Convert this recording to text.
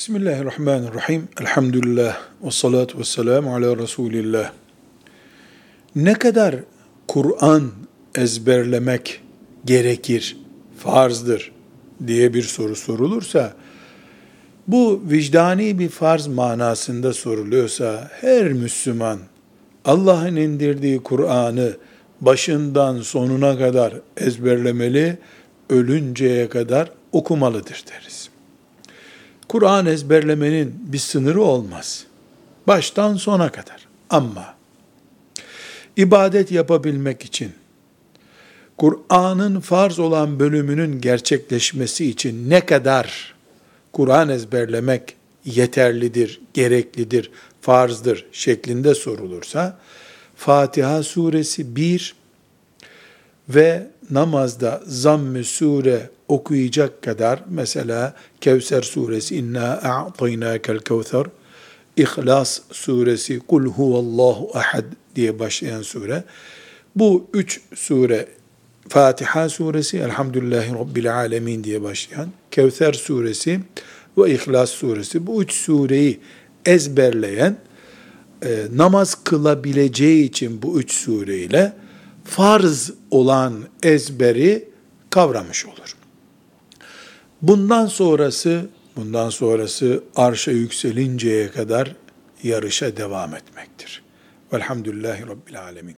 Bismillahirrahmanirrahim. Elhamdülillah. Ve salatu ve selamu ala Resulillah. Ne kadar Kur'an ezberlemek gerekir, farzdır diye bir soru sorulursa, bu vicdani bir farz manasında soruluyorsa, her Müslüman Allah'ın indirdiği Kur'an'ı başından sonuna kadar ezberlemeli, ölünceye kadar okumalıdır deriz. Kur'an ezberlemenin bir sınırı olmaz. Baştan sona kadar. Ama ibadet yapabilmek için Kur'an'ın farz olan bölümünün gerçekleşmesi için ne kadar Kur'an ezberlemek yeterlidir, gereklidir, farzdır şeklinde sorulursa Fatiha suresi 1 ve namazda zamm-ı sure okuyacak kadar mesela Kevser suresi inna a'taynakel kevser İhlas suresi kul huvallahu ahad diye başlayan sure. Bu üç sure Fatiha suresi Elhamdülillahi Rabbil Alemin diye başlayan Kevser suresi ve İhlas suresi. Bu üç sureyi ezberleyen e, namaz kılabileceği için bu üç sureyle farz olan ezberi kavramış olur. Bundan sonrası, bundan sonrası arşa yükselinceye kadar yarışa devam etmektir. Velhamdülillahi Rabbil Alemin.